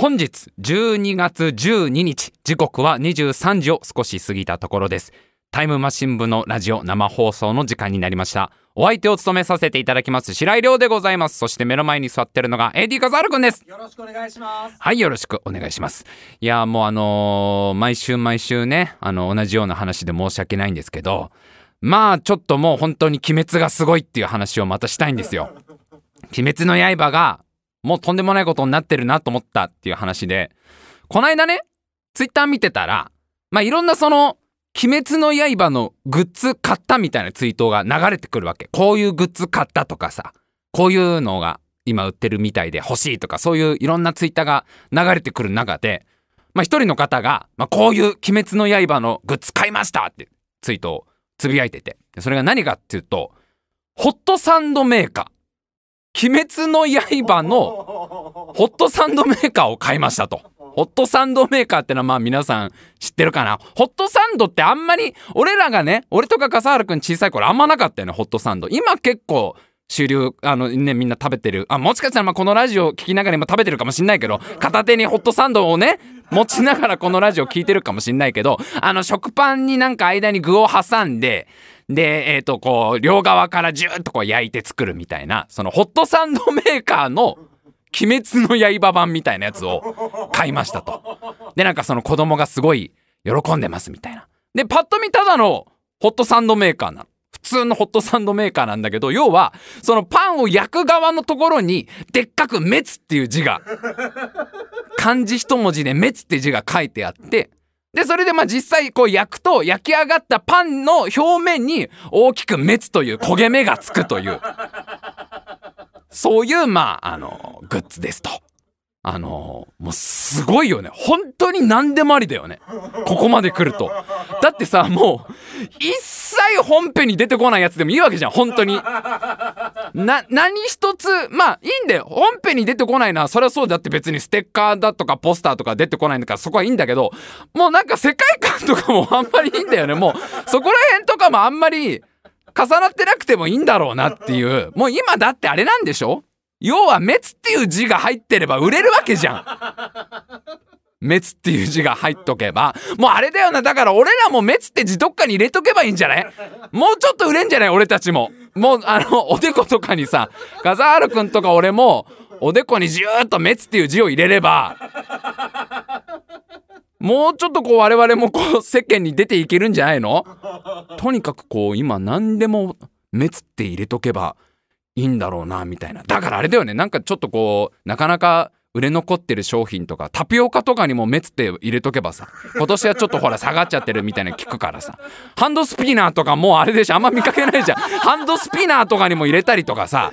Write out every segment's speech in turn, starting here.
本日12月12日時刻は23時を少し過ぎたところです。タイムマシン部のラジオ生放送の時間になりました。お相手を務めさせていただきます白井亮でございます。そして目の前に座ってるのが AD カザールくんです。よろしくお願いします。はいよろしくお願いします。いやもうあのー毎週毎週ねあの同じような話で申し訳ないんですけどまあちょっともう本当に鬼滅がすごいっていう話をまたしたいんですよ。鬼滅の刃がもうとんでもないことになってるなと思ったっていう話でこの間ねツイッター見てたらまあいろんなその鬼滅の刃のグッズ買ったみたいなツイートが流れてくるわけ。こういうグッズ買ったとかさこういうのが今売ってるみたいで欲しいとかそういういろんなツイッターが流れてくる中でまあ一人の方が、まあ、こういう「鬼滅の刃」のグッズ買いましたってツイートをつぶやいてて。それが何かっていうとホットサンドメーカー。鬼滅の刃のホットサンドメーカーを買いましたと。ホットサンドメーカーってのはまあ皆さん知ってるかな。ホットサンドってあんまり俺らがね俺とか笠原くん小さい頃あんまなかったよねホットサンド。今結構主流あのねみんな食べてる。あもしかしたらまあこのラジオ聞きながら今食べてるかもしんないけど片手にホットサンドをね持ちながらこのラジオ聞いてるかもしんないけどあの食パンになんか間に具を挟んででえっ、とこう両側からジューッとこう焼いて作るみたいなそのホットサンドメーカーの鬼滅の刃版みたいなやつを買いましたと。でなんかその子供がすごい喜んでますみたいな。でパッと見ただのホットサンドメーカーなの。普通のホットサンドメーカーなんだけど要はそのパンを焼く側のところにでっかく「滅」っていう字が漢字一文字で「滅」って字が書いてあってでそれでまあ実際こう焼くと焼き上がったパンの表面に大きく「滅」という焦げ目がつくというそういうまああのグッズですと。あのもうすごいよね。本当に何でもありだよね。ここまで来ると。だってさもう一切本編に出てこないやつでもいいわけじゃん。本当に。な何一つまあいいんだよ。本編に出てこないのはそれはそうだって別にステッカーだとかポスターとか出てこないんだからそこはいいんだけどもうなんか世界観とかも あんまりいいんだよね。もうそこら辺とかもあんまり重なってなくてもいいんだろうなっていう。もう今だってあれなんでしょ？要は滅っていう字が入ってれば売れるわけじゃん。滅っていう字が入っとけば。もうあれだよな。だから俺らも滅って字どっかに入れとけばいいんじゃない？もうちょっと売れんじゃない？俺たちも。もうあのおでことかにさ。笠原くんとか俺もおでこにジューッと滅っていう字を入れれば。もうちょっとこう我々もこう世間に出ていけるんじゃないの？とにかくこう今何でも滅って入れとけばいいんだろうなみたいな。だからあれだよね。なんかちょっとこうなかなか売れ残ってる商品とかタピオカとかにも滅って入れとけばさ今年はちょっとほら下がっちゃってるみたいなの聞くからさハンドスピナーとかもうあれでしょ。あんま見かけないじゃん。ハンドスピナーとかにも入れたりとかさ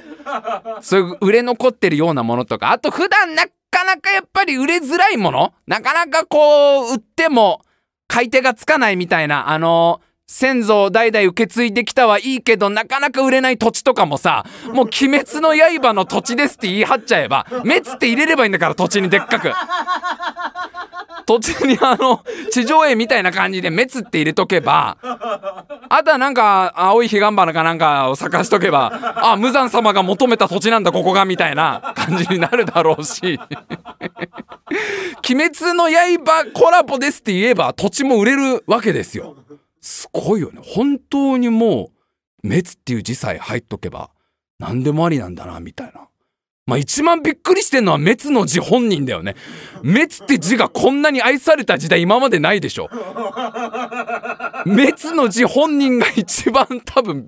そういう売れ残ってるようなものとか。あと普段なかなかやっぱり売れづらいもの。なかなかこう売っても買い手がつかないみたいなあの先祖代々受け継いできたはいいけどなかなか売れない土地とかもさもう「鬼滅の刃」の土地ですって言い張っちゃえば「滅」って入れればいいんだから土地にでっかく土地にあの地上絵みたいな感じで「滅」って入れとけばあとはなんか青い彼岸花かなんかを咲かしとけばあ無惨様が求めた土地なんだここがみたいな感じになるだろうし「鬼滅の刃」コラボですって言えば土地も売れるわけですよ。すごいよね本当にもう「滅」っていう字さえ入っとけば何でもありなんだなみたいな。まあ一番びっくりしてんのは滅の字本人だよね。滅って字がこんなに愛された時代今までないでしょ。滅の字本人が一番多分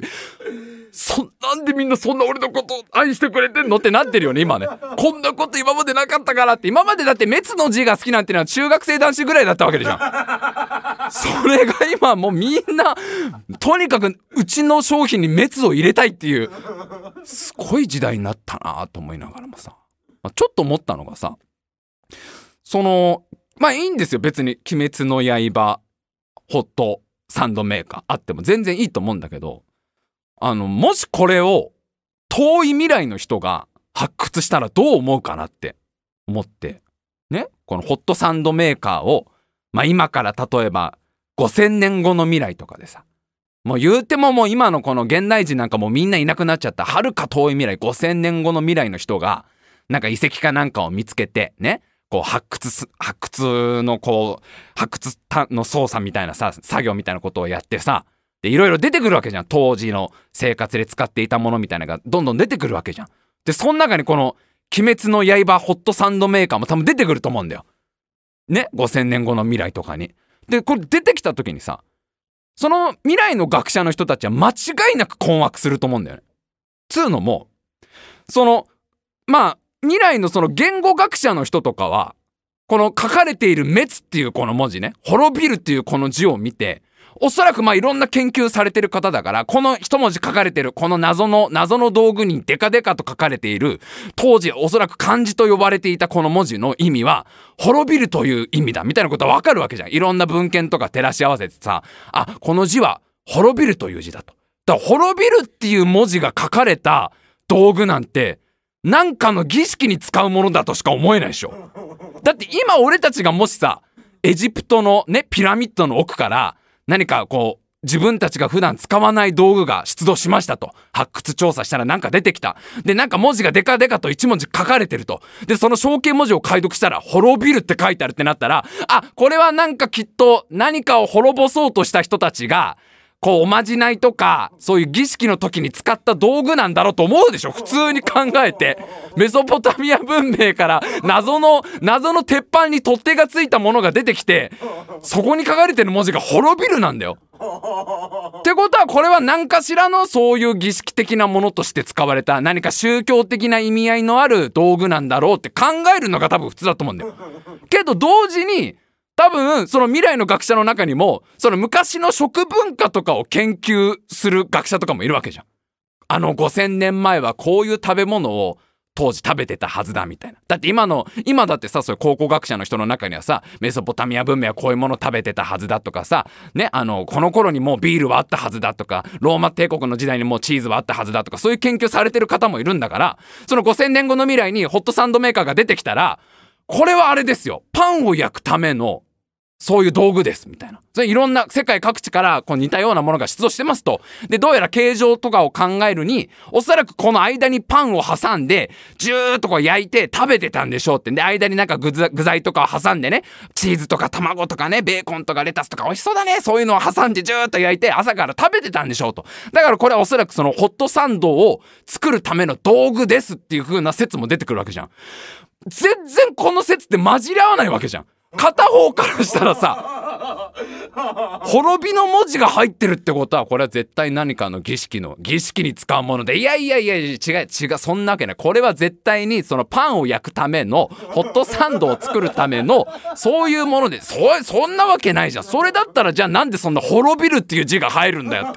そなんでみんなそんな俺のこと愛してくれてんのってなってるよね今ねこんなこと今までなかったからって今までだって滅の字が好きなんてのは中学生男子ぐらいだったわけでじゃんそれが今もうみんなとにかくうちの商品に滅を入れたいっていうすごい時代になったなと思いながらもさ、まちょっと思ったのがさそのまあいいんですよ。別に「鬼滅の刃」ホットサンドメーカーあっても全然いいと思うんだけどあのもしこれを遠い未来の人が発掘したらどう思うかなって思ってね？このホットサンドメーカーをまあ今から例えば5,000年後の未来とかでさもう言うてももう今のこの現代人なんかもうみんないなくなっちゃったはるか遠い未来5,000年後の未来の人がなんか遺跡かなんかを見つけてねこう発掘、発掘のこう、発掘の操作みたいなさ、作業みたいなことをやってさ、で、いろいろ出てくるわけじゃん。当時の生活で使っていたものみたいなのがどんどん出てくるわけじゃん。で、その中にこの、鬼滅の刃ホットサンドメーカーも多分出てくると思うんだよ。ね ?5000 年後の未来とかに。で、これ出てきた時にさ、その未来の学者の人たちは間違いなく困惑すると思うんだよね。つうのも、その、まあ、未来のその言語学者の人とかは、この書かれている滅っていうこの文字ね、滅びるっていうこの字を見て、おそらくまあいろんな研究されてる方だから、この一文字書かれてる、この謎の、謎の道具にデカデカと書かれている、当時おそらく漢字と呼ばれていたこの文字の意味は、滅びるという意味だ、みたいなことはわかるわけじゃん。いろんな文献とか照らし合わせてさ、あ、この字は滅びるという字だと。だから滅びるっていう文字が書かれた道具なんて、なんかの儀式に使うものだとしか思えないでしょ。だって今俺たちがもしさ、エジプトのね、ピラミッドの奥から、何かこう、自分たちが普段使わない道具が出土しましたと。発掘調査したらなんか出てきた。で、なんか文字がデカデカと一文字書かれてると。で、その象形文字を解読したら、滅びるって書いてあるってなったら、あ、これはなんかきっと何かを滅ぼそうとした人たちが、こう、おまじないとか、そういう儀式の時に使った道具なんだろうと思うでしょ？普通に考えて。メソポタミア文明から謎の、謎の鉄板に取っ手がついたものが出てきて、そこに書かれてる文字が滅びるなんだよ。ってことはこれは何かしらのそういう儀式的なものとして使われた何か宗教的な意味合いのある道具なんだろうって考えるのが多分普通だと思うんだよ。けど同時に多分、その未来の学者の中にも、その昔の食文化とかを研究する学者とかもいるわけじゃん。あの5000年前はこういう食べ物を当時食べてたはずだみたいな。だって今の、今だってさ、そういう考古学者の人の中にはさ、メソポタミア文明はこういうもの食べてたはずだとかさ、ね、あの、この頃にもうビールはあったはずだとか、ローマ帝国の時代にもうチーズはあったはずだとか、そういう研究されてる方もいるんだから、その5000年後の未来にホットサンドメーカーが出てきたら、これはあれですよ。パンを焼くためのそういう道具です、みたいな。それいろんな世界各地からこう似たようなものが出土してますと。で、どうやら形状とかを考えるに、おそらくこの間にパンを挟んで、ジューッとこう焼いて食べてたんでしょうって。で、間になんか具材とかを挟んでね、チーズとか卵とかね、ベーコンとかレタスとか美味しそうだね。そういうのを挟んでジューッと焼いて朝から食べてたんでしょうと。だからこれはおそらくそのホットサンドを作るための道具ですっていう風な説も出てくるわけじゃん。全然この説って混じり合わないわけじゃん。片方からしたらさ滅びの文字が入ってるってことはこれは絶対何かの儀式の儀式に使うもので。いやいやいや違う違うそんなわけない。これは絶対にそのパンを焼くためのホットサンドを作るためのそういうもので。そそんなわけないじゃん。それだったらじゃあなんでそんな滅びるっていう字が入るんだよ。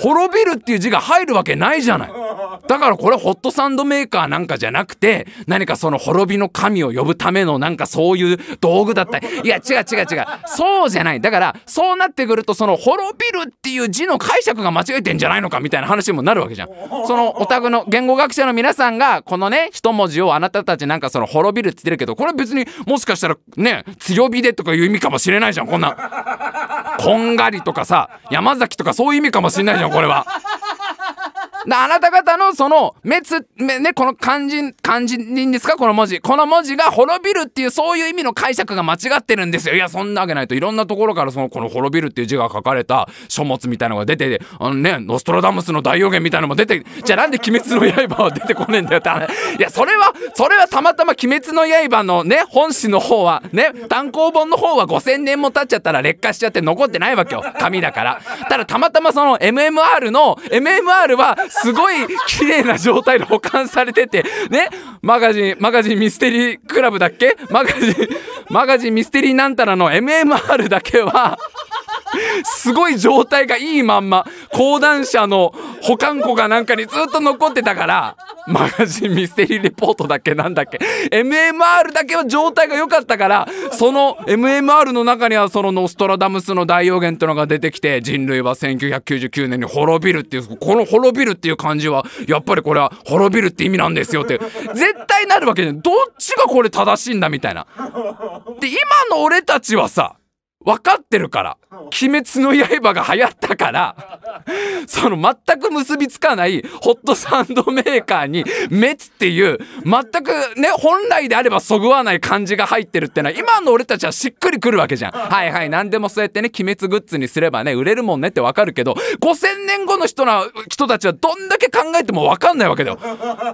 滅びるっていう字が入るわけないじゃない。だからこれホットサンドメーカーなんかじゃなくて何かその滅びの神を呼ぶためのなんかそういう道具だったり。いや違う違う違う。そうじゃない。だからそうなってくるとその滅びるっていう字の解釈が間違えてんじゃないのかみたいな話にもなるわけじゃん。そのお宅の言語学者の皆さんがこのね一文字をあなたたちなんかその滅びるって言ってるけどこれ別にもしかしたらね強火でとかいう意味かもしれないじゃんこんなこんがりとかさ山崎とかそういう意味かもしれないじゃんこれは。あなた方のその滅、ね、この漢字、漢字でいいんですか？この文字。この文字が滅びるっていうそういう意味の解釈が間違ってるんですよ。いや、そんなわけないといろんなところからそのこの滅びるっていう字が書かれた書物みたいなのが出て、あのね、ノストラダムスの大予言みたいのも出て、じゃあなんで鬼滅の刃は出てこねえんだよっていや、それは、それはたまたま鬼滅の刃のね、本誌の方は、ね、単行本の方は5000年も経っちゃったら劣化しちゃって残ってないわけよ。紙だから。ただたまたまその MMR の、MMR はすごい綺麗な状態で保管されてて、ね、マガジン、マガジンミステリークラブだっけ？マガジン、マガジンミステリーなんたらの MMR だけは、すごい状態がいいまんま、講談社の保管庫がなんかにずっと残ってたから、マガジンミステリーレポートだっけなんだっけ？MMR だけは状態が良かったから、その MMR の中にはそのノストラダムスの大予言ってのが出てきて、人類は1999年に滅びるっていう、この滅びるっていう漢字は、やっぱりこれは滅びるって意味なんですよって、絶対なるわけじゃん。どっちがこれ正しいんだみたいな。で、今の俺たちはさ、分かってるから。鬼滅の刃が流行ったから。その全く結びつかないホットサンドメーカーに滅っていう全くね本来であればそぐわない感じが入ってるってのは今の俺たちはしっくりくるわけじゃん。はいはい何でもそうやってね鬼滅グッズにすればね売れるもんねってわかるけど5000年後の人な人たちはどんだけ考えてもわかんないわけだよ。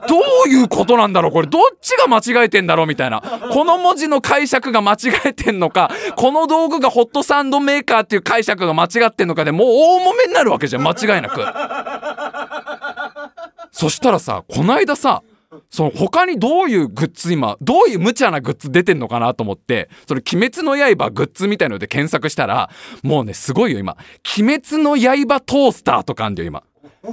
どういうことなんだろうこれ。どっちが間違えてんだろうみたいな。この文字の解釈が間違えてんのかこの道具がホットサンドメーカーっていう解釈が間違ってんのかでもう大揉めになるわけじゃん。間違いなく。そしたらさこないださその他にどういうグッズ今どういう無茶なグッズ出てんのかなと思ってその鬼滅の刃グッズみたいので検索したらもうねすごいよ今。鬼滅の刃トースターとかあんだよ今。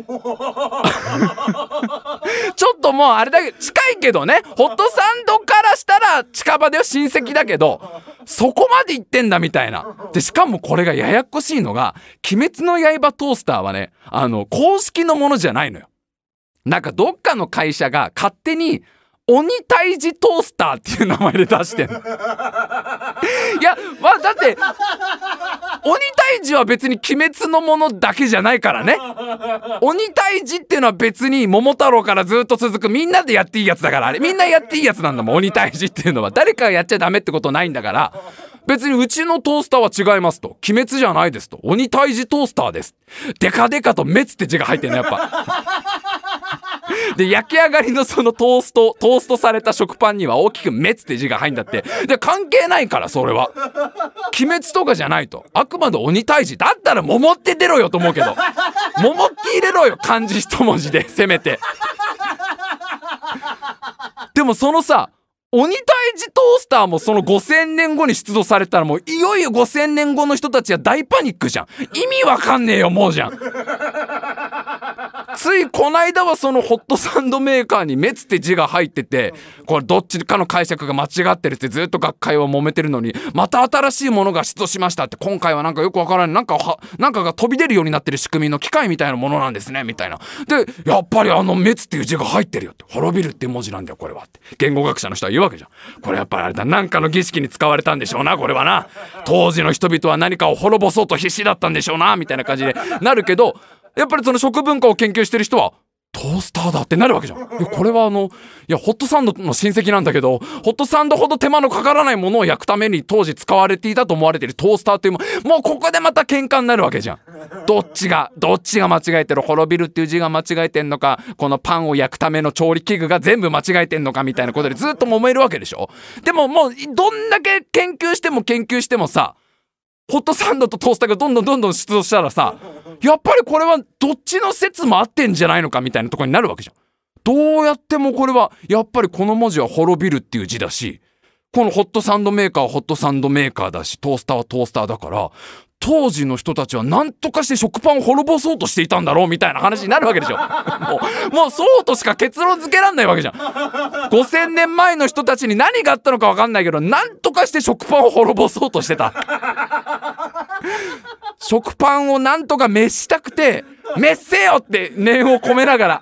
ちょっともうあれだけ近いけどね。ホットサンドからしたら近場では親戚だけどそこまで言ってんだみたいな。でしかもこれがややこしいのが鬼滅の刃トースターはねあの公式のものじゃないのよ。なんかどっかの会社が勝手に鬼退治トースターっていう名前で出してんの。いや、まあだって、鬼退治は別に鬼滅のものだけじゃないからね。鬼退治っていうのは別に桃太郎からずっと続くみんなでやっていいやつだからあれ。みんなやっていいやつなんだもん、鬼退治っていうのは。誰かがやっちゃダメってことないんだから。別にうちのトースターは違いますと。鬼滅じゃないですと。鬼退治トースターです。デカデカと滅って字が入ってんの、やっぱ。で、焼き上がりのそのトースト、トーストされた食パンには大きく滅って字が入んだって。で、関係ないから、それは。鬼滅とかじゃないと。あくまで鬼退治。だったら桃って出ろよと思うけど。桃って入れろよ、漢字一文字で、せめて。でもそのさ、鬼退治トースターもその5000年後に出土されたらもういよいよ5000年後の人たちは大パニックじゃん。意味わかんねえよ、もうじゃん。ついこないだはそのホットサンドメーカーに滅って字が入っててこれどっちかの解釈が間違ってるってずっと学会は揉めてるのにまた新しいものが出土しましたって今回はなんかよくわからない。なんかはなんかが飛び出るようになってる仕組みの機械みたいなものなんですね。みたいな。でやっぱりあの滅っていう字が入ってるよって。滅びるっていう文字なんだよこれはって。言語学者の人は言うわけじゃん。これやっぱりあれだなんかの儀式に使われたんでしょうなこれはな。当時の人々は何かを滅ぼそうと必死だったんでしょうなみたいな感じでなるけどやっぱりその食文化を研究してる人はトースターだってなるわけじゃん。いや、これはあの、いや、ホットサンドの親戚なんだけど、ホットサンドほど手間のかからないものを焼くために当時使われていたと思われているトースターっていうも、もうここでまた喧嘩になるわけじゃん。どっちが、どっちが間違えてる、滅びるっていう字が間違えてんのか、このパンを焼くための調理器具が全部間違えてんのかみたいなことでずっと揉めるわけでしょ？でももう、どんだけ研究しても研究してもさ、ホットサンドとトースターがどんどんどんどん出動したらさ、やっぱりこれはどっちの説も合ってんじゃないのかみたいなとこになるわけじゃん。どうやってもこれは、やっぱりこの文字は滅びるっていう字だし、このホットサンドメーカーはホットサンドメーカーだし、トースターはトースターだから、当時の人たちは何とかして食パンを滅ぼそうとしていたんだろうみたいな話になるわけでしょ。もう、もうそうとしか結論付けらんないわけじゃん。5000年前の人たちに何があったのか分かんないけど、何とかして食パンを滅ぼそうとしてた。食パンをなんとか滅したくて、滅せよって念を込めながら、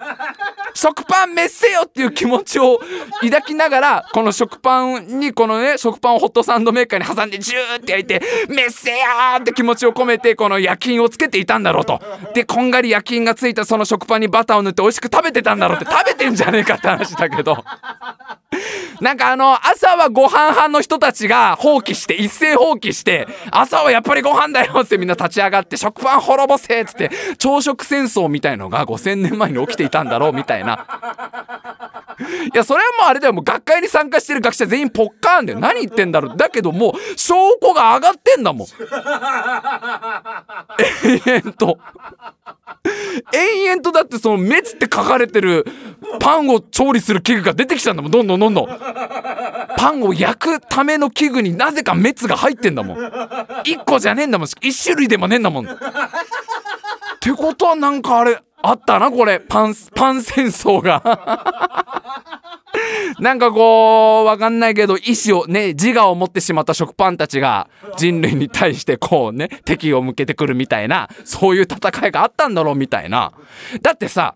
食パン滅せよっていう気持ちを抱きながら、この食パンに、このね、食パンをホットサンドメーカーに挟んでジューって焼いて、滅せよーって気持ちを込めて、この夜勤をつけていたんだろうと。で、こんがり夜勤がついたその食パンにバターを塗って美味しく食べてたんだろうって、食べてんじゃねえかって話だけど。なんかあの、朝はご飯派の人たちが放棄して、一斉放棄して、朝はやっぱりご飯だよってみんな立ち上がって、食パン滅ぼせっつって、朝食戦争みたいのが5000年前に起きていたんだろうみたいな。いや、それはもうあれだよ。もう学会に参加してる学者全員ポッカーンだよ。何言ってんだろう。だけどもう、証拠が上がってんだもん。延々と。延々とだってその滅って書かれてるパンを調理する器具が出てきたんだもん。どんどんどんどん。パンを焼くための器具になぜか滅が入ってんだもん。1個じゃねえんだもん。1種類でもねえんだもん。ってことはなんかあれ、あったな、これ。パン、パン戦争が。なんかこう、わかんないけど、意志をね、自我を持ってしまった食パンたちが人類に対してこうね、敵を向けてくるみたいな、そういう戦いがあったんだろうみたいな。だってさ、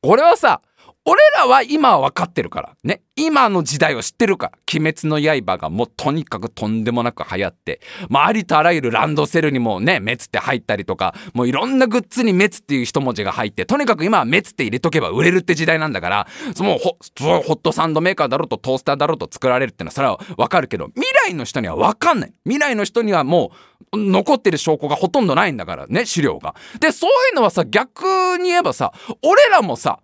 これはさ、俺らは今は分かってるから。ね。今の時代を知ってるから。鬼滅の刃がもうとにかくとんでもなく流行って、まあありとあらゆるランドセルにもね、滅って入ったりとか、もういろんなグッズに滅っていう一文字が入って、とにかく今は滅って入れとけば売れるって時代なんだから、そのホホットサンドメーカーだろうとトースターだろうと作られるってのはそれは分かるけど、未来の人には分かんない。未来の人にはもう残ってる証拠がほとんどないんだからね、資料が。で、そういうのはさ、逆に言えばさ、俺らもさ、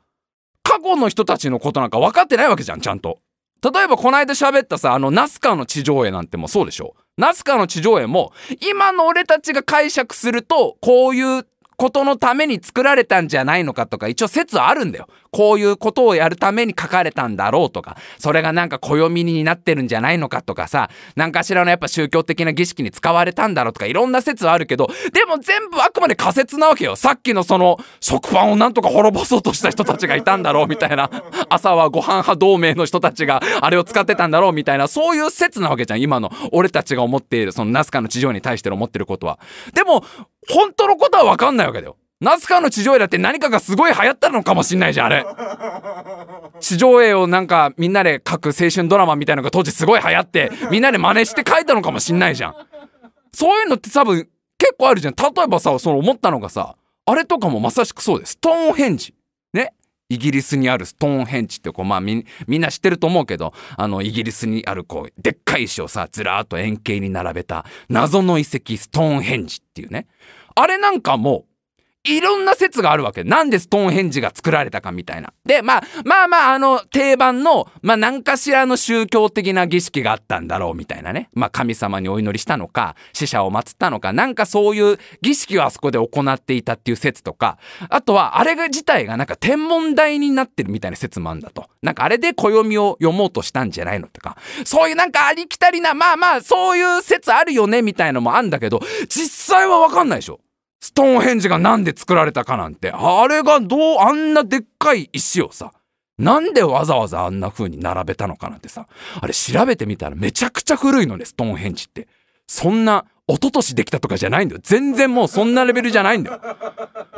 過去の人たちのことなんか分かってないわけじゃん、ちゃんと。例えばこの間喋ったさ、あの、ナスカの地上絵なんてもそうでしょナスカの地上絵も、今の俺たちが解釈すると、こういうことのために作られたんじゃないのかとか一応説あるんだよ。こういうことをやるために書かれたんだろうとか、それがなんか暦になってるんじゃないのかとかさ、何かしらのやっぱ宗教的な儀式に使われたんだろうとかいろんな説はあるけど、でも全部あくまで仮説なわけよ。さっきのその食パンをなんとか滅ぼそうとした人たちがいたんだろうみたいな、朝はご飯派同盟の人たちがあれを使ってたんだろうみたいな、そういう説なわけじゃん。今の俺たちが思っている、そのナスカの地上に対して思ってることは。でも、本当のことはわかんないわけだよ。ナスカの地上絵だって何かがすごい流行ったのかもしんないじゃん、あれ。地上絵をなんかみんなで描く青春ドラマみたいなのが当時すごい流行って、みんなで真似して描いたのかもしんないじゃん。そういうのって多分結構あるじゃん。例えばさ、その思ったのがさ、あれとかもまさしくそうです。ストーンヘンジ。イギリスにあるストーンヘンジってこう、まあみんな知ってると思うけど、あの、イギリスにあるこう、でっかい石をさ、ずらーっと円形に並べた謎の遺跡ストーンヘンジっていうね。あれなんかもいろんな説があるわけ。なんでストーンヘンジが作られたかみたいな。で、まあ、まあまあ、あの、定番の、まあ、何かしらの宗教的な儀式があったんだろうみたいなね。まあ、神様にお祈りしたのか、死者を祀ったのか、なんかそういう儀式をあそこで行っていたっていう説とか、あとは、あれが自体がなんか天文台になってるみたいな説もあるんだと。なんかあれで暦を読もうとしたんじゃないのとか、そういうなんかありきたりな、まあまあ、そういう説あるよねみたいなのもあんだけど、実際はわかんないでしょ。ストーンヘンジがなんで作られたかなんて、あれがどう、あんなでっかい石をさ、なんでわざわざあんな風に並べたのかなんてさ、あれ調べてみたらめちゃくちゃ古いのね、ストーンヘンジって。そんな、一昨年できたとかじゃないんだよ。全然もうそんなレベルじゃないんだよ。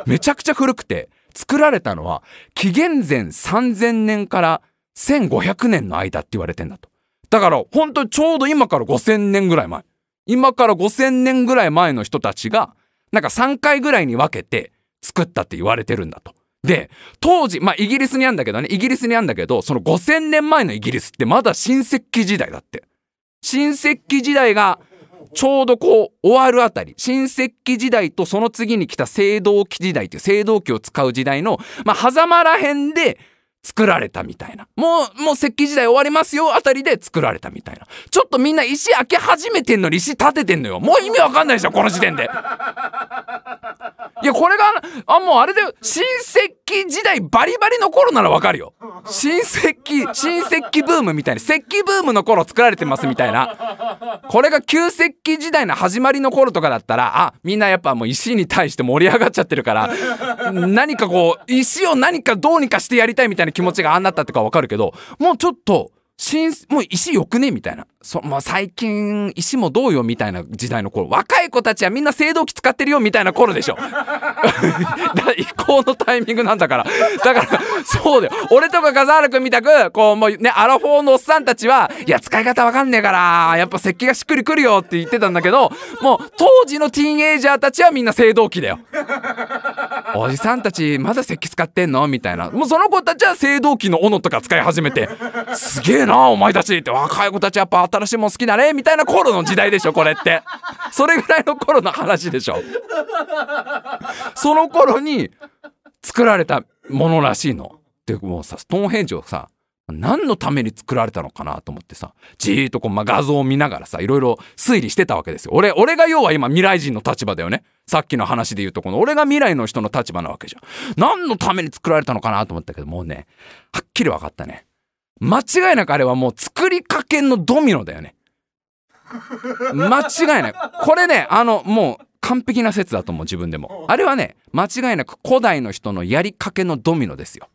めちゃくちゃ古くて、作られたのは、紀元前3000年から1500年の間って言われてんだと。だから、ほんとちょうど今から5000年ぐらい前。今から5000年ぐらい前の人たちが、なんか3回ぐらいに分けて作ったって言われてるんだと。で、当時、まあイギリスにあるんだけどね、イギリスにあるんだけど、その5000年前のイギリスってまだ新石器時代だって。新石器時代がちょうどこう終わるあたり、新石器時代とその次に来た青銅器時代っていう青銅器を使う時代の、まあ狭間らへんで作られたみたいな。もう、もう石器時代終わりますよあたりで作られたみたいな。ちょっとみんな石開け始めてんのに石立ててんのよ。もう意味わかんないでしょ、この時点で。いや、これが、あ、もうあれで、新石器時代バリバリの頃ならわかるよ。新石器、新石器ブームみたいな、石器ブームの頃作られてますみたいな。これが旧石器時代の始まりの頃とかだったら、あ、みんなやっぱもう石に対して盛り上がっちゃってるから、何かこう、石を何かどうにかしてやりたいみたいな気持ちがあんなったとかわかるけど、もうちょっと、新、もう石よくね？みたいな。そ、まあ、最近、石もどうよ？みたいな時代の頃。若い子たちはみんな青銅器使ってるよ？みたいな頃でしょ。移行のタイミングなんだから。だから、そうだよ。俺とか笠原くんみたく、こう、もうね、アラフォーのおっさんたちは、いや、使い方わかんねえから、やっぱ石器がしっくりくるよって言ってたんだけど、もう、当時のティーンエイジャーたちはみんな青銅器だよ。おじさんたちまだ石器使ってんの？みたいなもうその子たちは青銅器の斧とか使い始めてすげえななお前たちって若い子たちやっぱ新しいもん好きだねみたいな頃の時代でしょこれってそれぐらいの頃の話でしょその頃に作られたものらしいのでもうさストーンヘンジをさ何のために作られたのかなと思ってさ、じーっとこう、ま、画像を見ながらさ、いろいろ推理してたわけですよ。俺、俺が要は今未来人の立場だよね。さっきの話で言うとこの、俺が未来の人の立場なわけじゃん。何のために作られたのかなと思ったけど、もうね、はっきり分かったね。間違いなくあれはもう作りかけのドミノだよね。間違いない。これね、あの、もう、完璧な説だと思う自分でもあれはね間違いなく古代の人のやりかけのドミノですよ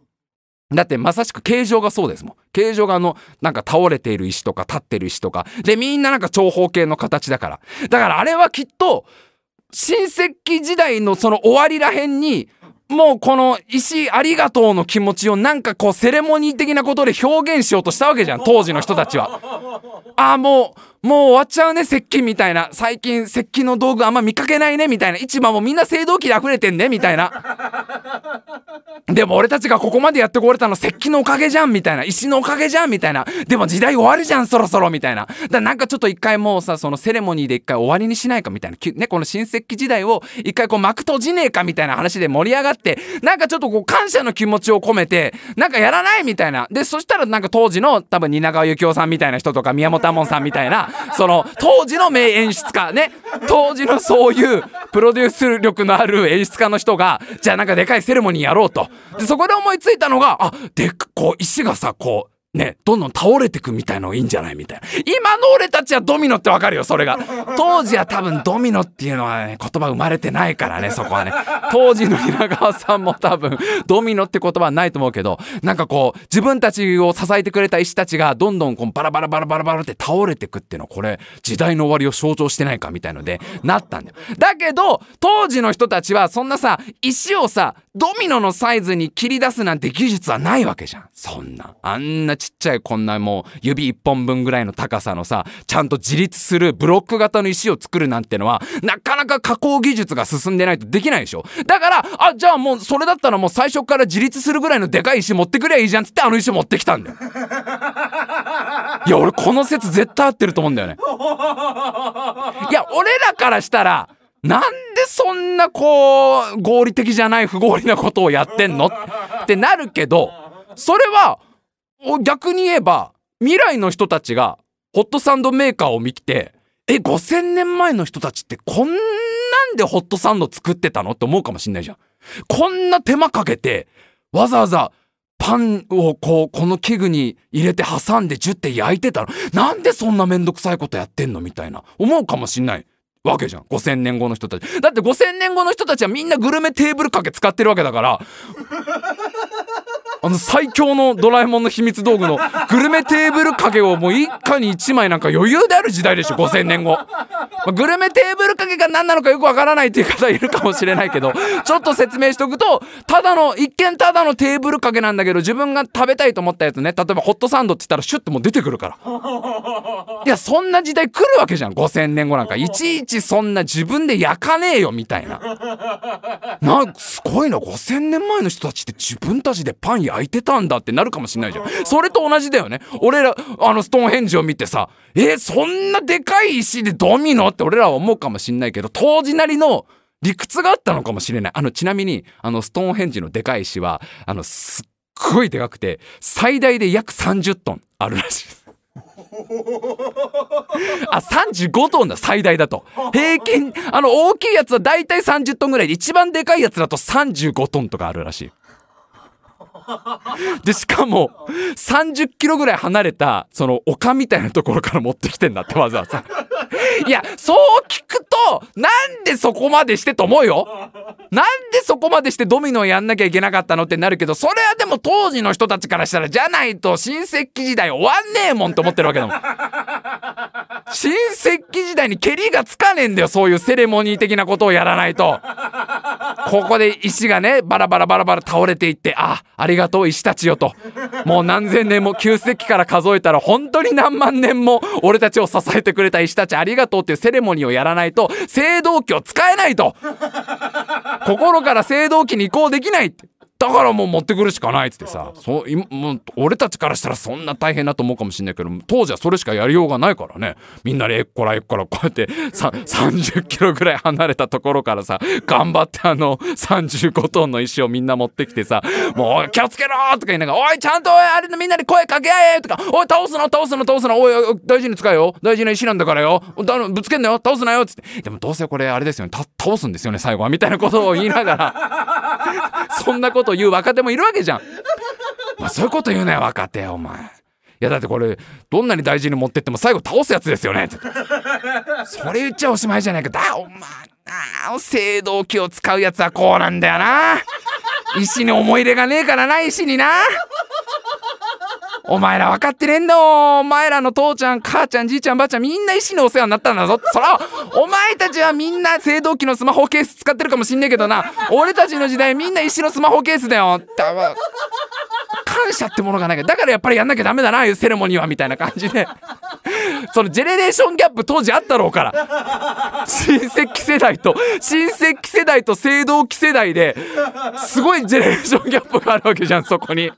だってまさしく形状がそうですもん。形状があの、なんか倒れている石とか立ってる石とか。で、みんななんか長方形の形だから。だからあれはきっと、新石器時代のその終わりらへんに、もうこの石ありがとうの気持ちをなんかこうセレモニー的なことで表現しようとしたわけじゃん当時の人たちは。ああもうもう終わっちゃうね石器みたいな。最近石器の道具あんま見かけないねみたいな。市場もみんな青銅器で溢れてんねみたいな。でも俺たちがここまでやってこれたの石器のおかげじゃんみたいな。石のおかげじゃんみたいな。でも時代終わるじゃんそろそろみたいな。だからなんかちょっと一回もうさそのセレモニーで一回終わりにしないかみたいな。ねこの新石器時代を一回こう幕閉じねえかみたいな話で盛り上がってなんかちょっとこう感謝の気持ちを込めてなんかやらないみたいな。でそしたらなんか当時の多分蜷川幸雄さんみたいな人とか宮本亞門さんみたいな。その当時の名演出家ね。当時のそういうプロデュース力のある演出家の人がじゃあなんかでかいセレモニーやろうと。でそこで思いついたのがあでこう石がさこうね、どんどん倒れてくみたいのがいいんじゃないみたいな。今の俺たちはドミノってわかるよ、それが。当時は多分ドミノっていうのはね、言葉生まれてないからね、そこはね。当時の稲川さんも多分、ドミノって言葉はないと思うけど、なんかこう、自分たちを支えてくれた石たちがどんどんこうバラバラバラバラバラって倒れてくっていうの、これ、時代の終わりを象徴してないかみたいので、なったんだよ。だけど、当時の人たちはそんなさ、石をさ、ドミノのサイズに切り出すなんて技術はないわけじゃん。そんな。あんなちっちゃいこんなもう指1本分ぐらいの高さのさ、ちゃんと自立するブロック型の石を作るなんてのは、なかなか加工技術が進んでないとできないでしょ。だから、あ、じゃあもうそれだったらもう最初から自立するぐらいのでかい石持ってくりゃいいじゃんっつってあの石持ってきたんだよ。いや、俺この説絶対合ってると思うんだよね。いや、俺らからしたら、なんでそんなこう合理的じゃない不合理なことをやってんの？ってなるけどそれは逆に言えば未来の人たちがホットサンドメーカーを見てえ5,000年前の人たちってこんなんでホットサンド作ってたのって思うかもしんないじゃん。こんな手間かけてわざわざパンをこうこの器具に入れて挟んでジュッて焼いてたのなんでそんなめんどくさいことやってんのみたいな思うかもしんない。わけじゃん5000年後の人たちだって5000年後の人たちはみんなグルメテーブル掛け使ってるわけだからあの最強のドラえもんの秘密道具のグルメテーブル掛けをもう一家に1枚なんか余裕である時代でしょ5000年後、まあ、グルメテーブル掛けが何なのかよくわからないっていう方いるかもしれないけどちょっと説明しておくとただの一見ただのテーブル掛けなんだけど自分が食べたいと思ったやつね。例えばホットサンドって言ったらシュッてもう出てくるから。いやそんな時代来るわけじゃん5000年後なんか。いちいちそんな自分で焼かねえよみたいな。なすごいな。5000年前の人たちって自分たちでパン焼いてたんだってなるかもしんないじゃん。それと同じだよね。俺らあのストーンヘンジを見てさえー、そんなでかい石でドミノって俺らは思うかもしんないけど当時なりの理屈があったのかもしれない。あのちなみにあのストーンヘンジのでかい石はあのすっごいでかくて最大で約30トンあるらしいです。あ35トンだ最大だと。平均あの大きいやつは大体30トンぐらいで一番でかいやつだと35トンとかあるらしい でしかも30キロぐらい離れたその丘みたいなところから持ってきてんだって わざわざ。いやそう聞くとなんでそこまでしてと思うよ。なんでそこまでしてドミノをやんなきゃいけなかったのってなるけどそれはでも当時の人たちからしたらじゃないと新石器時代終わんねえもんと思ってるわけだもん新石器時代に蹴りがつかねえんだよそういうセレモニー的なことをやらないと。ここで石がねバラバラバラバラ倒れていってあありがとう石たちよと。もう何千年も旧石器から数えたら本当に何万年も俺たちを支えてくれた石たちありがとうっていうセレモニーをやらないと青銅器を使えないと。心から青銅器に移行できないって。だからもう持ってくるしかないっつってさそもう俺たちからしたらそんな大変だと思うかもしんないけど当時はそれしかやりようがないからね。みんなでえっこらえっこらこうやって30キロぐらい離れたところからさ頑張ってあの35トンの石をみんな持ってきてさ「もう気をつけろ!」とか言いながら「おいちゃんとあれのみんなで声かけ合え!」とか「おい倒すの倒すの倒すのおい大事に使えよ。大事な石なんだからよ。ぶつけんなよ。倒すなよ」っつって。でもどうせこれあれですよね。倒すんですよね最後は。みたいなことを言いながらそんなこと言う若手もいるわけじゃん。まあ、そういうこと言うなよ若手お前。いやだってこれどんなに大事に持ってっても最後倒すやつですよね。それ言っちゃおしまいじゃないか。だお前な青銅器を使うやつはこうなんだよな。石に思い入れがねえからな石にな。お前ら分かってねえんだお前らの父ちゃん母ちゃんじいちゃんばあちゃんみんな医師のお世話になったんだぞ。そらお前たちはみんな青銅器のスマホケース使ってるかもしんねえけどな。俺たちの時代みんな石のスマホケースだよ。た感謝ってものがない。からだからやっぱりやんなきゃダメだな。いうセレモニーはみたいな感じで。そのジェネレーションギャップ当時あったろうから。親戚世代と親戚世代と青銅器世代ですごいジェネレーションギャップがあるわけじゃんそこに。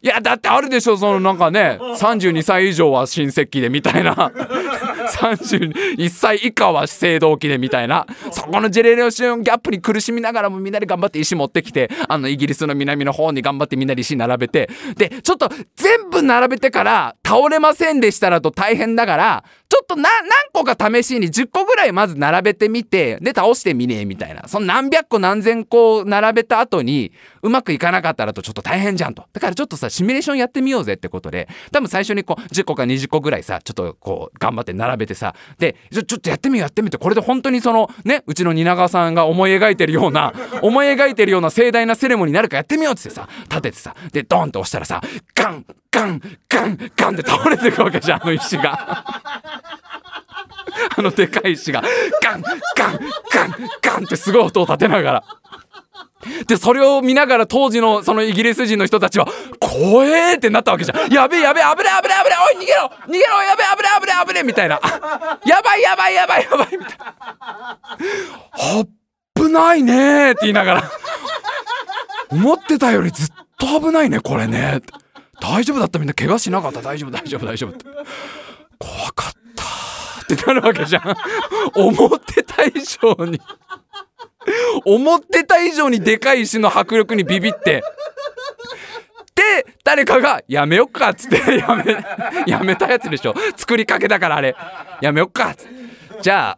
いやだってあるでしょそのなんかね32歳以上は親戚でみたいな。31歳以下は青銅器でみたいな。そこのジェネレーションギャップに苦しみながらもみんなで頑張って石持ってきてあのイギリスの南の方に頑張ってみんなで石並べて。でちょっと全部並べてから倒れませんでしたらと大変だからちょっとな何個か試しに10個ぐらいまず並べてみてで倒してみねえみたいな。その何百個何千個並べた後にうまくいかなかったらとちょっと大変じゃんとだからちょっとさシミュレーションやってみようぜってことで多分最初にこう10個か20個ぐらいさちょっとこう頑張って並べてさでちょちょっとやってみようやってみてこれで本当にそのねうちの蜷川さんが思い描いてるような 思い描いてるような盛大なセレモニーになるかやってみようってさ立ててさでドンって押したらさガンガンガンガンって倒れていくわけじゃんあの石が。あのでかい石がガンガンガンガンってすごい音を立てながら。でそれを見ながら当時のそのイギリス人の人たちは「怖え!」ってなったわけじゃん「やべえやべえ危ねえ危ねえ危ねえおい逃げろ逃げろやべえ危ねえ危ねえ危ねえ」みたいな「やばいやばいやばいやばい」みたいな「危ないね」って言いながら「思ってたよりずっと危ないねこれね」大丈夫だったみんな。怪我しなかった。大丈夫大丈夫大丈夫って。怖かったってなるわけじゃん。思ってた以上に。思ってた以上にでかい石の迫力にビビって。で誰かが「やめよっか」っつって やめやめたやつでしょ。作りかけだからあれ。やめよっかじゃ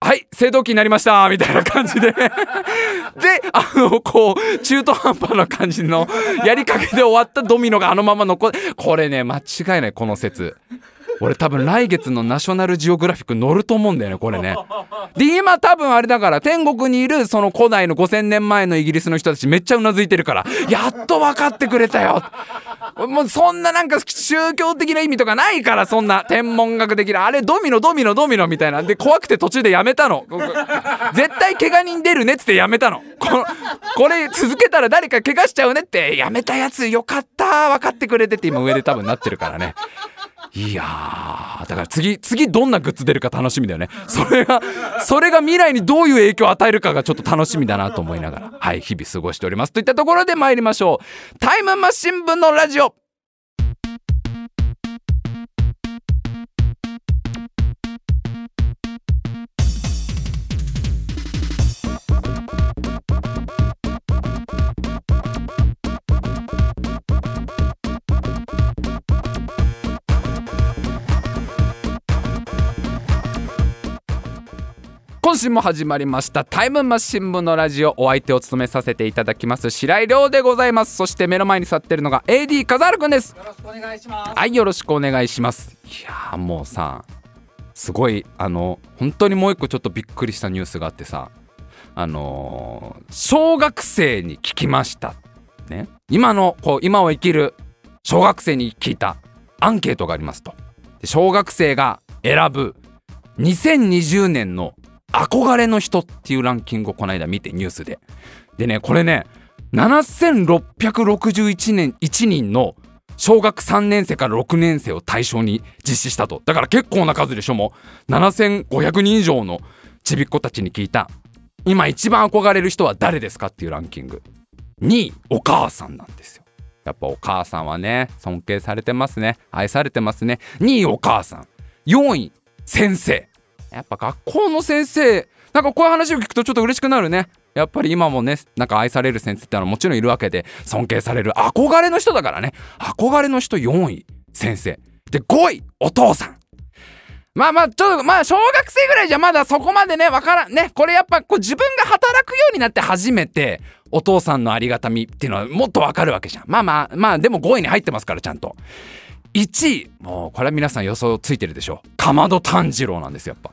あはい青銅器になりましたみたいな感じで。であのこう中途半端な感じのやりかけで終わったドミノがあのまま残これね間違いないこの説。俺多分来月のナショナルジオグラフィック乗ると思うんだよねこれね。で今多分あれだから天国にいるその古代の5000年前のイギリスの人たちめっちゃうなずいてるからやっと分かってくれたよ。もうそんななんか宗教的な意味とかないからそんな天文学的なあれドミノドミノドミノみたいな。で怖くて途中でやめたの。絶対怪我人出るねっつってやめたの。ここれ続けたら誰か怪我しちゃうねって。やめたやつよかった分かってくれてって今上で多分なってるからね。いやーだから次次どんなグッズ出るか楽しみだよね。それがそれが未来にどういう影響を与えるかがちょっと楽しみだなと思いながらはい日々過ごしております。といったところで参りましょう。タイムマシン部のラジオ。今週も始まりました。タイムマシン部のラジオお相手を務めさせていただきます。白井亮でございます。そして目の前に座ってるのが AD カザールくんです。よろしくお願いします。はいよろしくお願いします。いやーもうさすごいあの本当にもう一個ちょっとびっくりしたニュースがあってさあのー小学生に聞きましたね。今のこう今を生きる小学生に聞いたアンケートがありますと。で小学生が選ぶ2020年の憧れの人っていうランキングをこの間見てニュースで。でねこれね7661年1人の小学3年生から6年生を対象に実施したと。だから結構な数でしょもう。7500人以上のちびっ子たちに聞いた。今一番憧れる人は誰ですかっていうランキング。2位お母さんなんですよ。やっぱお母さんはね尊敬されてますね。愛されてますね。2位お母さん。4位先生。やっぱ学校の先生なんかこういう話を聞くとちょっと嬉しくなるね。やっぱり今もねなんか愛される先生ってのはもちろんいるわけで尊敬される憧れの人だからね。憧れの人4位先生。で5位お父さん。まあまあちょっとまあ小学生ぐらいじゃまだそこまでねわからん。ねこれやっぱこう自分が働くようになって初めてお父さんのありがたみっていうのはもっとわかるわけじゃん。まあまあまあでも5位に入ってますからちゃんと。1位。もうこれは皆さん予想ついてるでしょう。かまど炭治郎なんですやっぱ。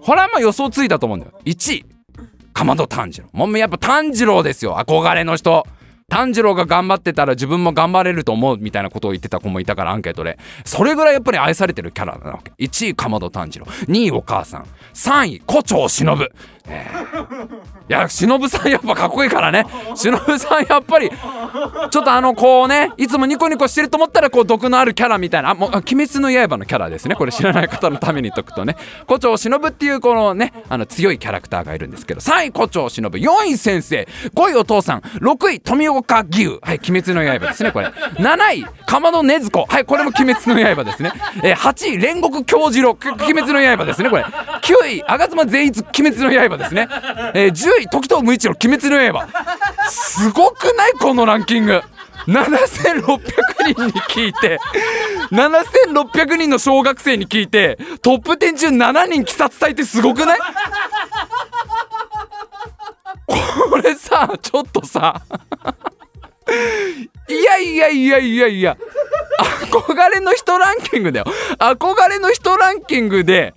これはまあ予想ついたと思うんだよ。1位。かまど炭治郎。もうやっぱ炭治郎ですよ。憧れの人。炭治郎が頑張ってたら自分も頑張れると思うみたいなことを言ってた子もいたからアンケートで。それぐらいやっぱり愛されてるキャラなわけ。1位かまど炭治郎。2位お母さん。3位胡蝶忍いや忍さんやっぱかっこいいからね。忍さんやっぱりちょっとあのこうねいつもニコニコしてると思ったらこう毒のあるキャラみたいなもう「鬼滅の刃」のキャラですね。これ知らない方のために言っとくとね。胡蝶忍っていうこのねあの強いキャラクターがいるんですけど。3位胡蝶忍4位先生。5位お父さん。6位富岡義勇はい鬼滅の刃ですねこれ。7位かまど禰豆子はいこれも鬼滅の刃ですね、えー、8位煉獄京次郎。鬼滅の刃ですねこれ。9位吾妻善逸鬼滅の刃ですね、えー、10位時藤無一郎鬼滅の刃。すごくない？このランキング。7600人に聞いて。7600人の小学生に聞いて。トップ10中7人鬼殺隊ってすごくない？これさちょっとさ。いやいやいやいやいや。憧れの人ランキングだよ。憧れの人ランキングで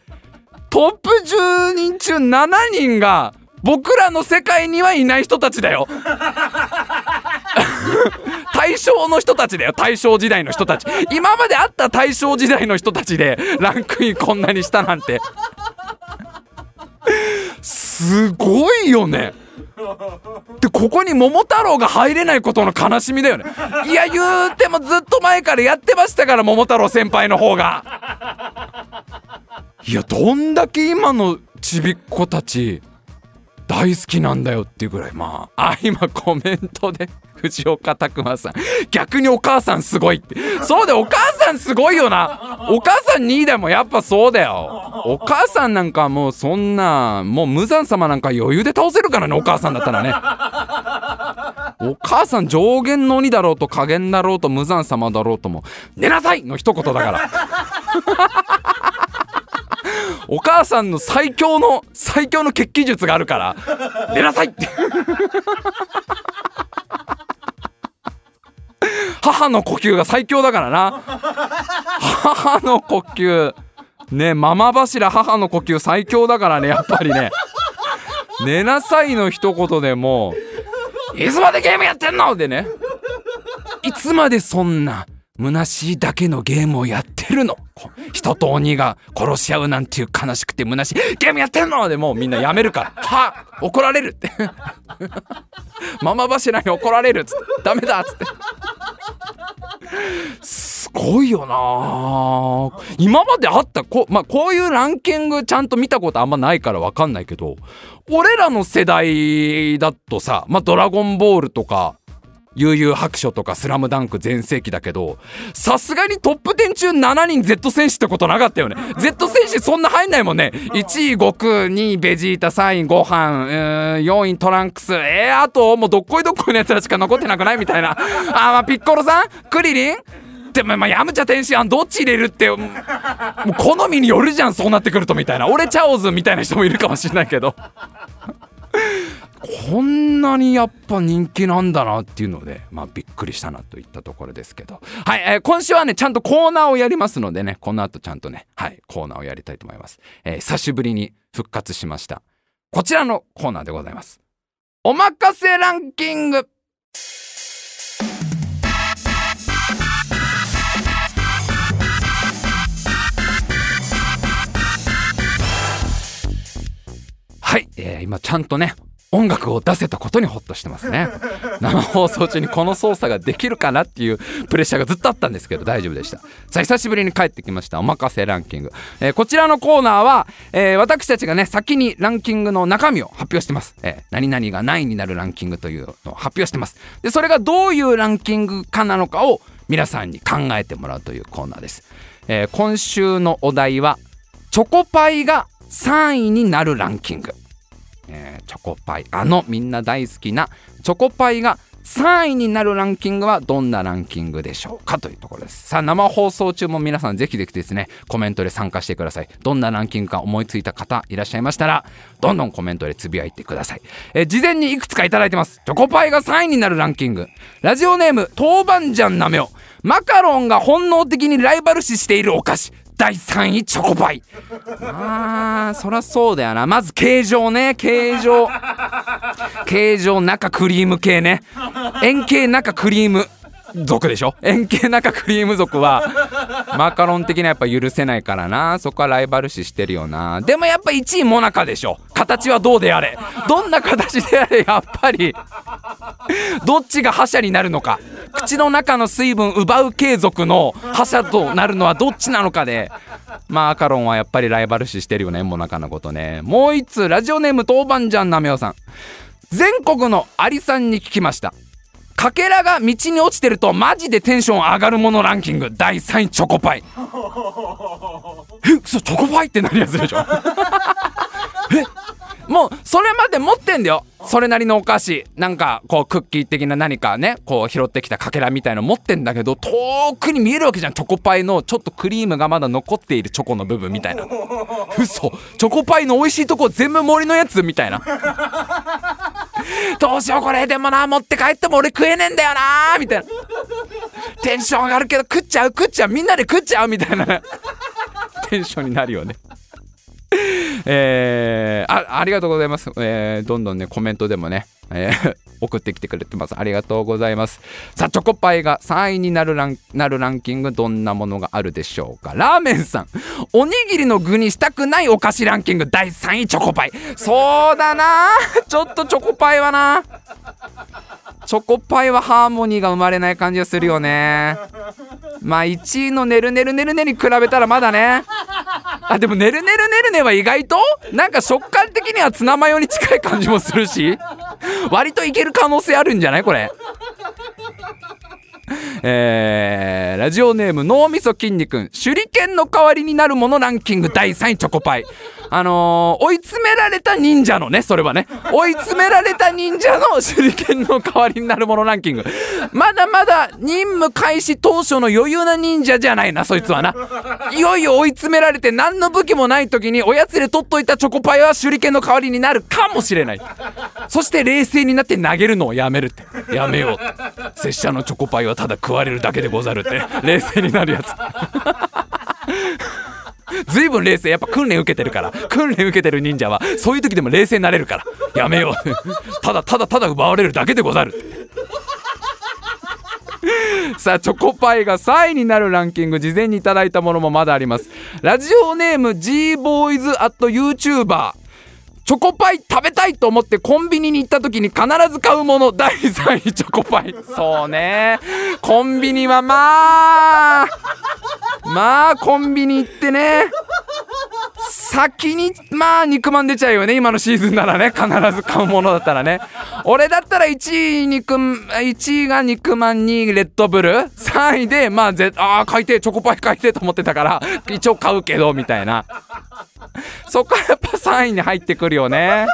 トップ10人中7人が僕らの世界にはいない人たちだよ。大正の人たちだよ。大正時代の人たち。今まであった大正時代の人たちでランクインこんなにしたなんて。すごいよね。でここに桃太郎が入れないことの悲しみだよね。いや言うてもずっと前からやってましたから桃太郎先輩の方が。いやどんだけ今のちびっ子たち大好きなんだよっていうぐらいまああ今コメントで 藤岡拓馬さん。逆にお母さんすごいって。そうだよお母さんすごいよな。お母さん2位でもやっぱそうだよ。お母さんなんかもうそんなもう無惨様なんか余裕で倒せるからねお母さんだったらね。お母さん上限の鬼だろうと加減だろうと無惨様だろうとも寝なさいの一言だから。お母さんの最強の最強の決起術があるから寝なさいって。母の呼吸が最強だからな。母の呼吸。ねママ柱母の呼吸最強だからねやっぱりね。寝なさいの一言でもいつまでゲームやってんの？でね。いつまでそんな虚しいだけのゲームをやってるの。人と鬼が殺し合うなんていう悲しくて虚しい。ゲームやってんのでもうみんなやめるから。は怒られるって。マ マ柱に怒られるっつって。ダメだっつって。すごいよな。今まであったこ,、まあ、こういうランキングちゃんと見たことあんまないから分かんないけど俺らの世代だとさ「まあ、ドラゴンボール」とか悠々白書とかスラムダンク全盛期だけど、さすがにトップ10中7人 Z 戦士ってことなかったよね。Z 戦士そんな入んないもんね。1位悟空、2位ベジータ、3位ご飯、4位トランクス、えー、あともうどっこいどっこいのやつらしか残ってなくないみたいな。あ、まあピッコロさん？クリリン？でもまあヤムチャ天使案どっち入れるってもう好みによるじゃんそうなってくるとみたいな俺チャオズみたいな人もいるかもしれないけどこんなにやっぱ人気なんだなっていうので、まあ、びっくりしたなといったところですけど、はい、えー、今週はね、ちゃんとコーナーをやりますのでね、この後ちゃんとね、はい、コーナーをやりたいと思います。えー、久しぶりに復活しました。こちらのコーナーでございます。おまかせランキングはい、えー、今ちゃんとね音楽を出せたことにホッとしてますね。生放送中にこの操作ができるかなっていうプレッシャーがずっとあったんですけど大丈夫でした。さあ久しぶりに帰ってきました。おまかせランキング、えー、こちらのコーナーは、えー、私たちがね先にランキングの中身を発表してます、えー、何々が何位になるランキングというのを発表してます。でそれがどういうランキングかなのかを皆さんに考えてもらうというコーナーです、え今週のお題はチョコパイが3位になるランキングえー、チョコパイ。あのみんな大好きなチョコパイが3位になるランキングはどんなランキングでしょうかというところです。さあ生放送中も皆さんぜひぜひですねコメントで参加してください。どんなランキングか思いついた方いらっしゃいましたらどんどんコメントでつぶやいてください、え、事前にいくつか頂いてます。チョコパイが3位になるランキング。ラジオネーム豆板醤なめお。マカロンが本能的にライバル視しているお菓子。第3位チョコパイ。あーそりゃそうだよな。まず形状ね。形状。形状中クリーム系ね。円形中クリーム。族でしょ？円形中クリーム族はマカロン的にはやっぱ許せないからな。そこはライバル視してるよな。でもやっぱ1位モナカでしょ？形はどうであれ？どんな形であれ？やっぱりどっちが覇者になるのか？口の中の水分奪う継続の覇者となるのはどっちなのかで。マカロンはやっぱりライバル視してるよねモナカのことね。もう一つラジオネーム豆板醤なめおさん。全国のアリさんに聞きました。かけらが道に落ちてるとマジでテンション上がるものランキング。第3位チョコパイ。え嘘チョコパイってなるやつでしょえもうそれまで持ってんだよ。それなりのお菓子。なんかこうクッキー的な何かねこう拾ってきたかけらみたいの持ってんだけど遠くに見えるわけじゃん。チョコパイのちょっとクリームがまだ残っているチョコの部分みたいな。嘘。チョコパイの美味しいとこ全部森のやつみたいな。どうしようこれ。でもな持って帰っても俺食えねえんだよな。みたいな。テンション上がるけど食っちゃう食っちゃうみんなで食っちゃうみたいな。テンションになるよね。えー、あありがとうございます、えー、どんどんねコメントでもね、えー、送ってきてくれてます。ありがとうございます。さあチョコパイが3位になるランなるランキングどんなものがあるでしょうか。ラーメンさん。おにぎりの具にしたくないお菓子ランキング。第3位チョコパイ。そうだな。ちょっとチョコパイはな。チョコパイはハーモニーが生まれない感じがするよね。まあ1位のねるねるねるねに比べたらまだね。あでもねるねるねるねは意外となんか食感的にはツナマヨに近い感じもするし割といける可能性あるんじゃない？これ。えー、ラジオネーム脳みそ筋肉手裏剣の代わりになるものランキング第3位チョコパイ。あのー、追い詰められた忍者のねそれはね。追い詰められた忍者の手裏剣の代わりになるものランキング。まだまだ任務開始当初の余裕な忍者じゃないなそいつはな。いよいよ追い詰められて何の武器もない時におやつで取っといたチョコパイは手裏剣の代わりになるかもしれない。そして冷静になって投げるのをやめるって。やめよう拙者のチョコパイはただ食われるだけでござるって。冷静になるやつずいぶん冷静。やっぱ訓練受けてるから。訓練受けてる忍者はそういう時でも冷静になれるから。やめよう。ただただただ奪われるだけでござる さあチョコパイが3位になるランキング事前にいただいたものもまだあります。ラジオネーム G ボーイズアット YouTuber チョコパイ食べたいと思ってコンビニに行った時に必ず買うもの 第3位チョコパイ。そうね。コンビニはまあまあコンビニ行ってね。先にまあ肉まん出ちゃうよね。今のシーズンならね。必ず買うものだったらね。俺だったら1位肉1位が肉まんにレッドブル。3位でまあぜあ買いてチョコパイ買いてと思ってたから一応買うけどみたいな。そっからやっぱ3位に入ってくるよね。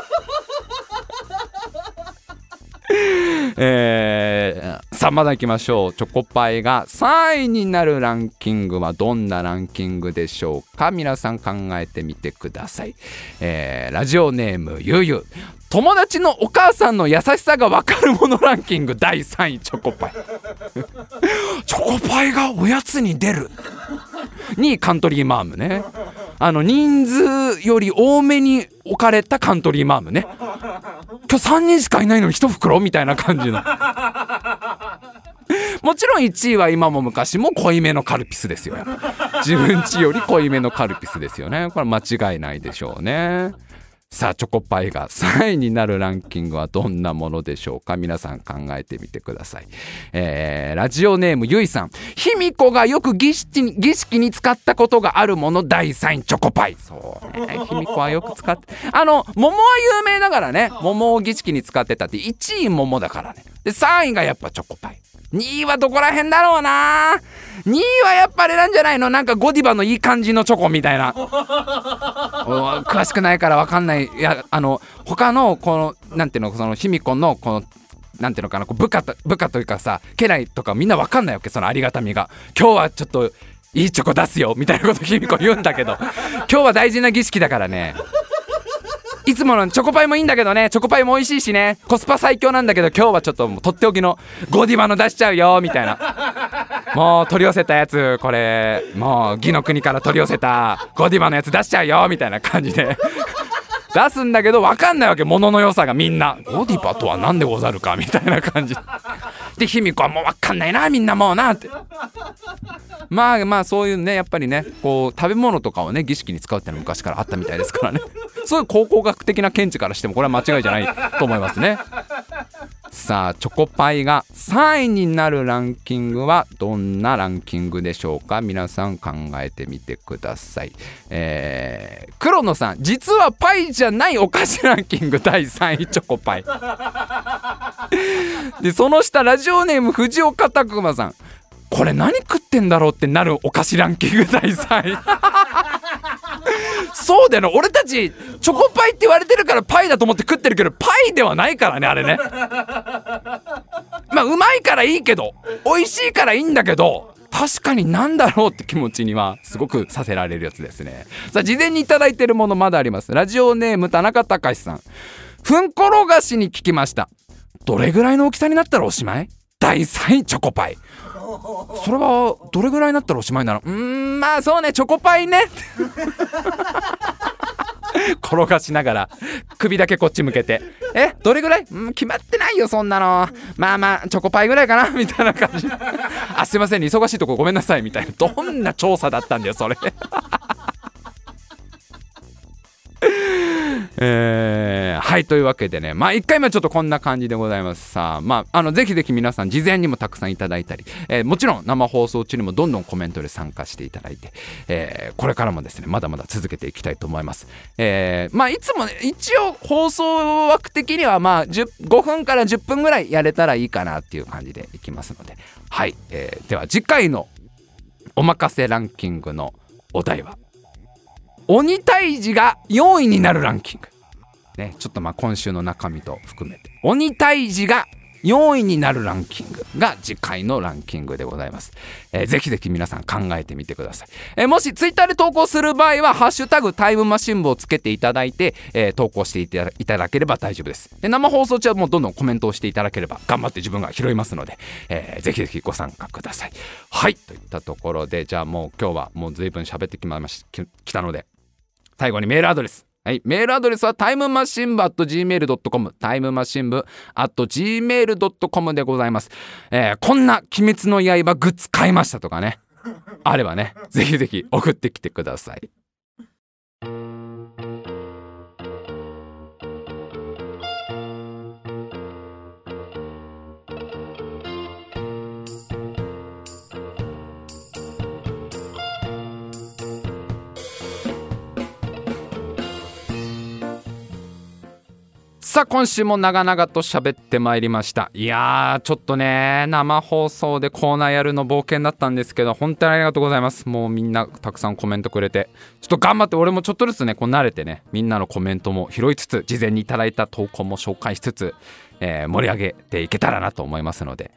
えー、さあまだいきましょう。チョコパイが3位になるランキングはどんなランキングでしょうか？皆さん考えてみてください、えー、ラジオネームゆゆ友達のお母さんの優しさが分かるものランキング。第3位チョコパイ。チョコパイがおやつに出る。2位カントリーマームね。あの人数より多めに置かれたカントリーマームね。今日3人しかいないのに1袋？みたいな感じの。もちろん1位は今も昔も濃いめのカルピスですよ。自分ちより濃いめのカルピスですよね。これ間違いないでしょうねさあチョコパイが3位になるランキングはどんなものでしょうか？皆さん考えてみてください、えー、ラジオネームゆいさん。卑弥呼がよく儀式に儀式に使ったことがあるもの第3位チョコパイ。そうね。卑弥呼はよく使ってあの桃は有名だからね。桃を儀式に使ってたって1位桃だからね。で3位がやっぱチョコパイ。2位はどこら辺だろうな。2位はやっぱあれなんじゃないの？なんかゴディバのいい感じのチョコみたいな。詳しくないから分かんない。いやあの他のこのなんていうの？その卑弥呼のこのなんていうのかな？こう部下部下というかさ家来とかみんな分かんないわけ？そのありがたみが。今日はちょっといいチョコ出すよ。みたいなこと卑弥呼言うんだけど。今日は大事な儀式だからねいつものチョコパイもいいんだけどね。チョコパイも美味しいしね。コスパ最強なんだけど今日はちょっともうとっておきのゴディバの出しちゃうよみたいな。もう取り寄せたやつこれ。もう義の国から取り寄せたゴディバのやつ出しちゃうよみたいな感じで。出すんだけど分かんないわけ物の良さがみんな。ゴディバとは何でござるかみたいな感じ。で卑弥呼はもう分かんないなみんなもうなって。まあまあそういうねやっぱりねこう食べ物とかをね儀式に使うっていうのは昔からあったみたいですからね。そういう考古学的な見地からしてもこれは間違いじゃないと思いますね。さあチョコパイが3位になるランキングはどんなランキングでしょうか？皆さん考えてみてください。えー、黒野さん実はパイじゃないお菓子ランキング第3位チョコパイ。でその下ラジオネーム藤岡拓馬さん。これ何食ってんだろうってなるお菓子ランキング第3位。そうだよね俺たちチョコパイって言われてるからパイだと思って食ってるけどパイではないからねあれね。まあうまいからいいけど美味しいからいいんだけど確かになんだろうって気持ちにはすごくさせられるやつですね。さあ事前に頂いてるものまだあります。ラジオネーム田中隆さん。ふんころがしに聞きました。どれぐらいの大きさになったらおしまい？第3位チョコパイ。それはどれぐらいになったらおしまいなのうーんまあそうねチョコパイね。転がしながら首だけこっち向けて「えどれぐらい？うん決まってないよそんなの。まあまあチョコパイぐらいかな」みたいな感じ。あすいませんね忙しいとこごめんなさいみたいな。どんな調査だったんだよそれ。はいというわけでねまあ1回目はちょっとこんな感じでございます。さあまああのぜひぜひ皆さん事前にもたくさんいただいたり、えー、もちろん生放送中にもどんどんコメントで参加していただいて、えー、これからもですねまだまだ続けていきたいと思います、えー、まあいつもね一応放送枠的にはまあ5分から10分ぐらいやれたらいいかなっていう感じでいきますので。はい、えー、では次回のおまかせランキングのお題は鬼退治が4位になるランキング。ね、ちょっとまあ今週の中身と含めて。鬼退治が4位になるランキングが次回のランキングでございます。えー、ぜひぜひ皆さん考えてみてください。えー、もしツイッターで投稿する場合は、ハッシュタグタイムマシン部をつけていただいて、えー、投稿していただければ大丈夫です。で生放送中はもうどんどんコメントをしていただければ頑張って自分が拾いますので、えー、ぜひぜひご参加ください。はい、といったところで、じゃあもう今日はもう随分喋ってきましきたので、最後にメールアドレス。はい。メールアドレスはタイムマシン部 at gmail.com。タイムマシン部 at gmail.com でございます。えー、こんな鬼滅の刃グッズ買いましたとかね。あればね、ぜひぜひ送ってきてください。さあ今週も長々と喋ってまいりました。いやーちょっとね生放送でコーナーやるの冒険だったんですけど本当にありがとうございます。もうみんなたくさんコメントくれて。ちょっと頑張って俺もちょっとずつねこう慣れてねみんなのコメントも拾いつつ事前にいただいた投稿も紹介しつつ、えー、盛り上げていけたらなと思いますので。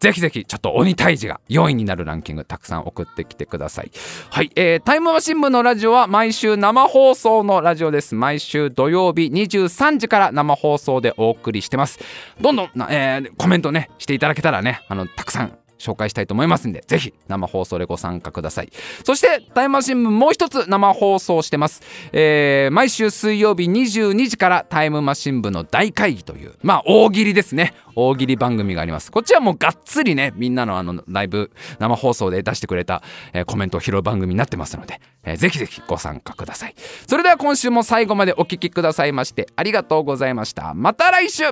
ぜひぜひちょっと鬼退治が4位になるランキングたくさん送ってきてください。はい、えー、タイムマシン部のラジオは毎週生放送のラジオです。毎週土曜日23時から生放送でお送りしてます。どんどん、えー、コメントね、していただけたらね、あの、たくさん紹介したいと思いますんで、ぜひ生放送でご参加ください。そして、タイムマシン部もう一つ生放送してます。えー、毎週水曜日22時からタイムマシン部の大会議という、まあ大喜利ですね。大喜利番組があります。こっちはもうがっつりね、みんなのあのライブ、生放送で出してくれた、えー、コメントを拾う番組になってますので、えー、ぜひぜひご参加ください。それでは今週も最後までお聴きくださいまして、ありがとうございました。また来週